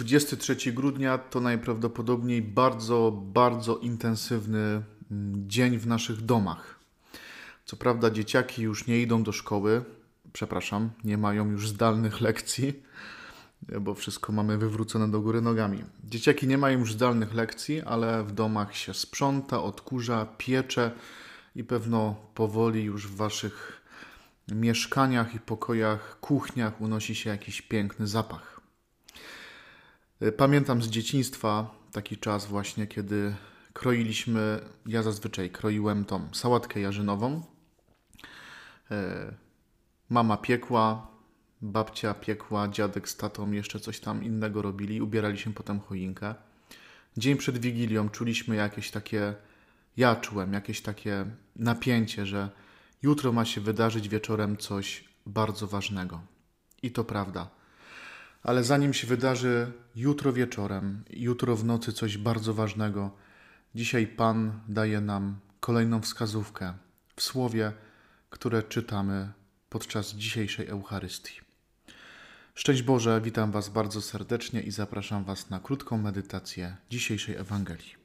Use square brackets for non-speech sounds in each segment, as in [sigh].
23 grudnia to najprawdopodobniej bardzo, bardzo intensywny mm, dzień w naszych domach. Co prawda, dzieciaki już nie idą do szkoły, przepraszam, nie mają już zdalnych [laughs] lekcji, bo wszystko mamy wywrócone do góry nogami. Dzieciaki nie mają już zdalnych lekcji, ale w domach się sprząta, odkurza, piecze i pewno powoli już w waszych mieszkaniach i pokojach, kuchniach unosi się jakiś piękny zapach. Pamiętam z dzieciństwa taki czas właśnie, kiedy kroiliśmy, ja zazwyczaj kroiłem tą sałatkę jarzynową. Y, mama piekła, babcia piekła, dziadek z tatą jeszcze coś tam innego robili, ubieraliśmy potem choinkę. Dzień przed Wigilią czuliśmy jakieś takie, ja czułem jakieś takie napięcie, że jutro ma się wydarzyć wieczorem coś bardzo ważnego. I to prawda ale zanim się wydarzy jutro wieczorem, jutro w nocy coś bardzo ważnego, dzisiaj Pan daje nam kolejną wskazówkę w słowie, które czytamy podczas dzisiejszej Eucharystii. Szczęść Boże, witam Was bardzo serdecznie i zapraszam Was na krótką medytację dzisiejszej Ewangelii.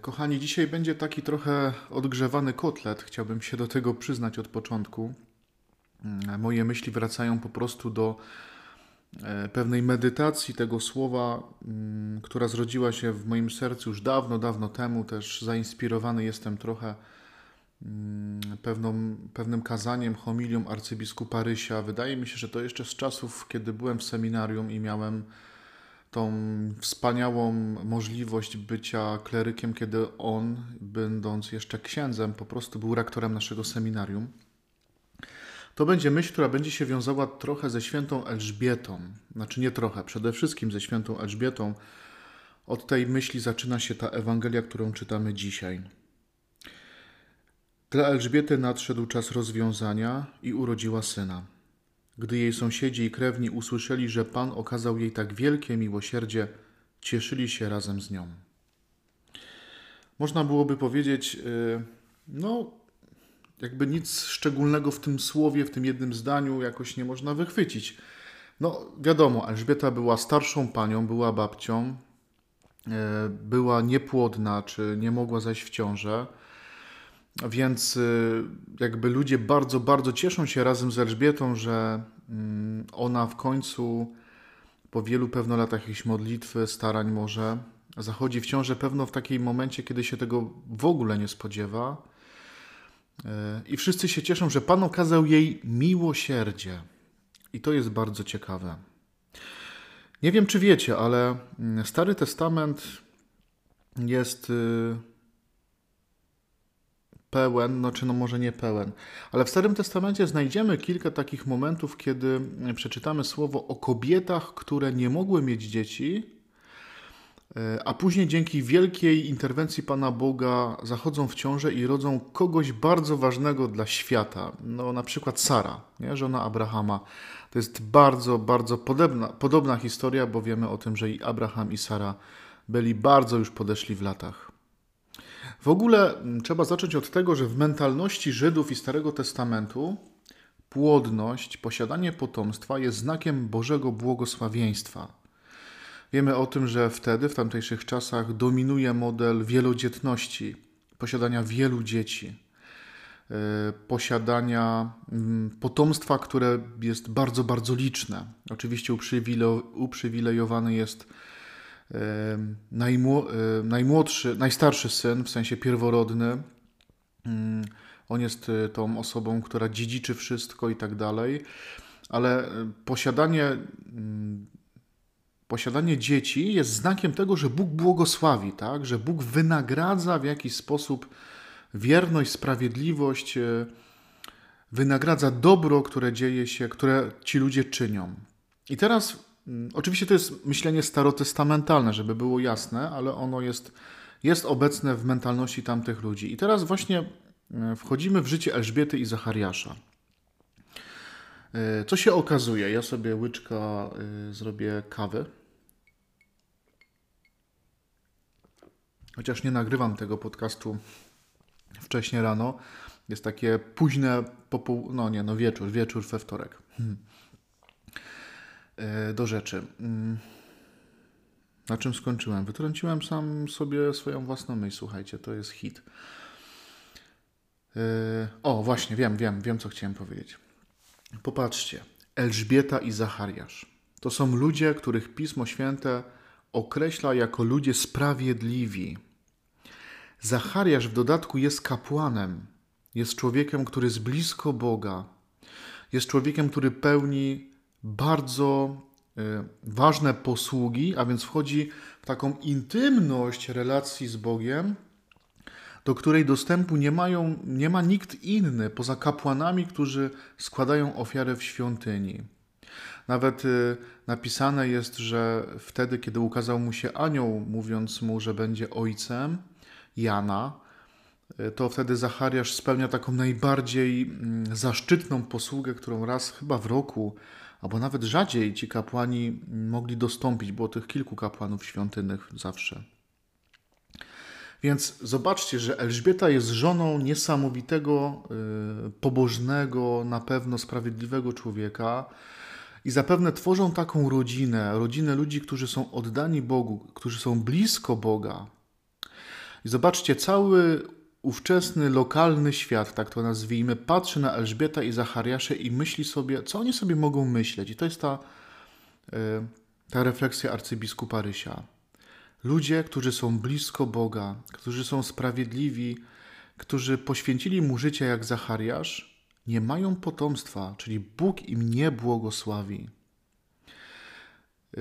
Kochani, dzisiaj będzie taki trochę odgrzewany kotlet. Chciałbym się do tego przyznać od początku. Mm, moje myśli wracają po prostu do e, pewnej medytacji tego słowa, mm, która zrodziła się w moim sercu już dawno, dawno temu. Też zainspirowany jestem trochę mm, pewną, pewnym kazaniem, homilią arcybiskupa Rysia. Wydaje mi się, że to jeszcze z czasów, kiedy byłem w seminarium i miałem tą wspaniałą możliwość bycia klerykiem, kiedy on, będąc jeszcze księdzem, po prostu był rektorem naszego seminarium. To będzie myśl, która będzie się wiązała trochę ze świętą Elżbietą. Znaczy nie trochę, przede wszystkim ze świętą Elżbietą. Od tej myśli zaczyna się ta Ewangelia, którą czytamy dzisiaj. Dla Elżbiety nadszedł czas rozwiązania i urodziła syna. Gdy jej sąsiedzi i krewni usłyszeli, że Pan okazał jej tak wielkie miłosierdzie, cieszyli się razem z nią. Można byłoby powiedzieć, y, no, jakby nic szczególnego w tym słowie, w tym jednym zdaniu jakoś nie można wychwycić. No, wiadomo, Elżbieta była starszą panią, była babcią, y, była niepłodna, czy nie mogła zajść w ciążę. Więc y, jakby ludzie bardzo, bardzo cieszą się razem z Elżbietą, że mm, ona w końcu po wielu pewno latach jakiejś modlitwy, starań może zachodzi w ciążę pewno w takim momencie, kiedy się tego w ogóle nie spodziewa. Y, I wszyscy się cieszą, że Pan okazał jej miłosierdzie. I to jest bardzo ciekawe. Nie wiem, czy wiecie, ale mm, Stary Testament jest y, pełen, no czy no może nie pełen, ale w Starym Testamencie znajdziemy kilka takich momentów, kiedy przeczytamy słowo o kobietach, które nie mogły mieć dzieci, e, a później dzięki wielkiej interwencji Pana Boga zachodzą w ciążę i rodzą kogoś bardzo ważnego dla świata. No na przykład Sara, nie? żona Abrahama. To jest bardzo, bardzo podobna, podobna historia, bo wiemy o tym, że i Abraham i Sara byli bardzo już podeszli w latach. W ogóle mm, trzeba zacząć od tego, że w mentalności Żydów i Starego Testamentu płodność, posiadanie potomstwa jest znakiem Bożego błogosławieństwa. Wiemy o tym, że wtedy, w tamtejszych czasach, dominuje model wielodzietności, posiadania wielu dzieci, e, posiadania mm, potomstwa, które jest bardzo, bardzo liczne. Oczywiście uprzywilejowany jest najmłodszy, najstarszy syn, w sensie pierworodny. Mm, on jest y, tą osobą, która dziedziczy wszystko i tak dalej, ale y, posiadanie, mm, posiadanie dzieci jest znakiem tego, że Bóg błogosławi, tak? że Bóg wynagradza w jakiś sposób wierność, sprawiedliwość, y, wynagradza dobro, które dzieje się, które ci ludzie czynią. I teraz oczywiście to jest myślenie starotestamentalne, żeby było jasne, ale ono jest, jest obecne w mentalności tamtych ludzi. I teraz właśnie e, wchodzimy w życie Elżbiety i Zachariasza. E, co się okazuje? Ja sobie łyczka e, zrobię kawy. chociaż nie nagrywam tego podcastu wcześniej rano. Jest takie późne popoł... no nie, no wieczór, wieczór we wtorek. Hmm. E, do rzeczy. Hmm. Na czym skończyłem? Wytrąciłem sam sobie swoją własną myśl. Słuchajcie, to jest hit. E, o, właśnie, wiem, wiem, wiem, co chciałem powiedzieć. Popatrzcie. Elżbieta i Zachariasz. To są ludzie, których Pismo Święte określa jako ludzie sprawiedliwi. Zachariasz w dodatku jest kapłanem. Jest człowiekiem, który jest blisko Boga. Jest człowiekiem, który pełni bardzo y, ważne posługi, a więc wchodzi w taką intymność relacji z Bogiem, do której dostępu nie, mają, nie ma nikt inny poza kapłanami, którzy składają ofiarę w świątyni. Nawet y, napisane jest, że wtedy, kiedy ukazał mu się anioł, mówiąc mu, że będzie ojcem Jana, y, to wtedy Zachariasz spełnia taką najbardziej mm, zaszczytną posługę, którą raz chyba w roku, albo nawet rzadziej ci kapłani mogli dostąpić. Było tych kilku kapłanów świątynnych zawsze. Więc zobaczcie, że Elżbieta jest żoną niesamowitego, y, pobożnego, na pewno sprawiedliwego człowieka. I zapewne tworzą taką rodzinę, rodzinę ludzi, którzy są oddani Bogu, którzy są blisko Boga. I zobaczcie, cały ówczesny, lokalny świat, tak to nazwijmy, patrzy na Elżbieta i Zachariasze i myśli sobie, co oni sobie mogą myśleć. I to jest ta, y, ta refleksja arcybiskupa Rysia. Ludzie, którzy są blisko Boga, którzy są sprawiedliwi, którzy poświęcili mu życie jak Zachariasz, nie mają potomstwa, czyli Bóg im nie błogosławi.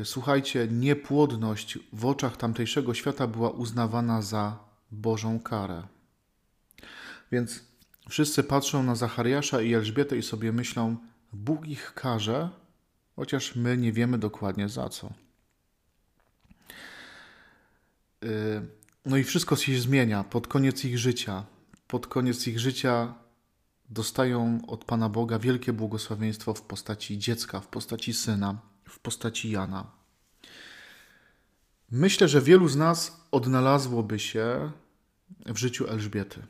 Słuchajcie, niepłodność w oczach tamtejszego świata była uznawana za Bożą karę. Więc wszyscy patrzą na Zachariasza i Elżbietę i sobie myślą, Bóg ich karze, chociaż my nie wiemy dokładnie za co. Y, no i wszystko się zmienia pod koniec ich życia. Pod koniec ich życia dostają od Pana Boga wielkie błogosławieństwo w postaci dziecka, w postaci syna, w postaci Jana. Myślę, że wielu z nas odnalazłoby się w życiu Elżbiety.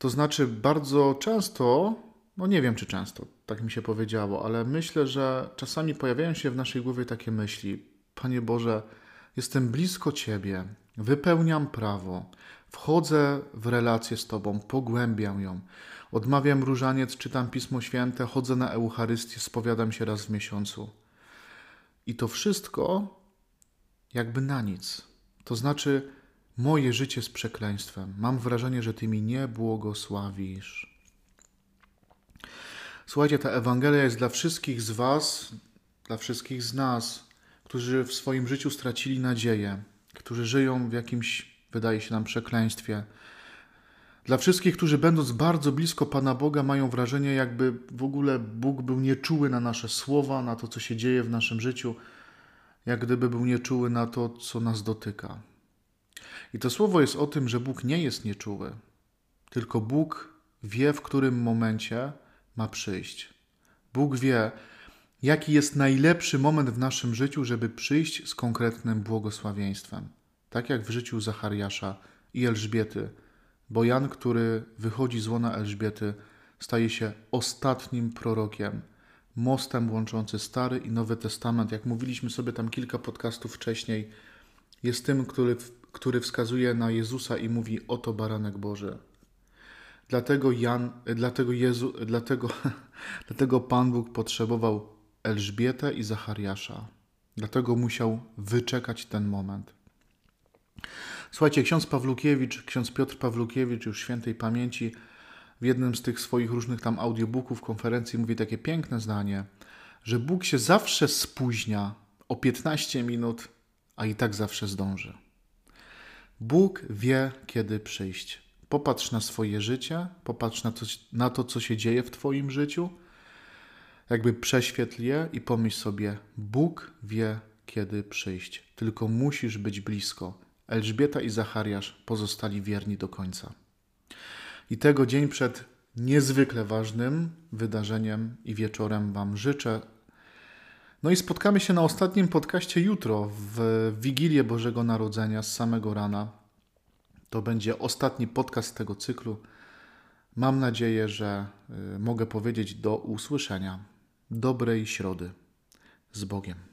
To znaczy, bardzo często, no nie wiem czy często, tak mi się powiedziało, ale myślę, że czasami pojawiają się w naszej głowie takie myśli: Panie Boże, Jestem blisko Ciebie, wypełniam prawo, wchodzę w relację z Tobą, pogłębiam ją. Odmawiam różaniec, czytam Pismo Święte, chodzę na Eucharystię, spowiadam się raz w miesiącu. I to wszystko jakby na nic. To znaczy, moje życie z przekleństwem. Mam wrażenie, że Ty mi nie błogosławisz. Słuchajcie, ta Ewangelia jest dla wszystkich z Was, dla wszystkich z nas którzy w swoim życiu stracili nadzieję, którzy żyją w jakimś, wydaje się nam, przekleństwie. Dla wszystkich, którzy będąc bardzo blisko Pana Boga, mają wrażenie, jakby w ogóle Bóg był nieczuły na nasze słowa, na to, co się dzieje w naszym życiu, jak gdyby był nieczuły na to, co nas dotyka. I to słowo jest o tym, że Bóg nie jest nieczuły, tylko Bóg wie, w którym momencie ma przyjść. Bóg wie, jaki jest najlepszy moment w naszym życiu, żeby przyjść z konkretnym błogosławieństwem. Tak jak w życiu Zachariasza i Elżbiety, bo Jan, który wychodzi z łona Elżbiety, staje się ostatnim prorokiem, mostem łączący Stary i Nowy Testament. Jak mówiliśmy sobie tam kilka podcastów wcześniej, jest tym, który, który wskazuje na Jezusa i mówi: Oto baranek Boży. Dlatego Jan, dlatego Jezu, dlatego, [laughs] dlatego Pan Bóg potrzebował Elżbietę i Zachariasza. Dlatego musiał wyczekać ten moment. Słuchajcie, ksiądz Pawlukiewicz, ksiądz Piotr Pawlukiewicz, już świętej pamięci, w jednym z tych swoich różnych tam audiobooków, konferencji mówi takie piękne zdanie, że Bóg się zawsze spóźnia o 15 minut, a i tak zawsze zdąży. Bóg wie, kiedy przyjść. Popatrz na swoje życie, popatrz na to, na to co się dzieje w Twoim życiu jakby prześwietl je i pomyśl sobie, Bóg wie, kiedy przyjść, tylko musisz być blisko. Elżbieta i Zachariasz pozostali wierni do końca. I tego dzień przed niezwykle ważnym wydarzeniem i wieczorem Wam życzę No i spotkamy się na ostatnim podcaście jutro, w Wigilię Bożego Narodzenia z samego rana. To będzie ostatni podcast tego cyklu. Mam nadzieję, że y, mogę powiedzieć do usłyszenia. Dobrej środy. Z Bogiem.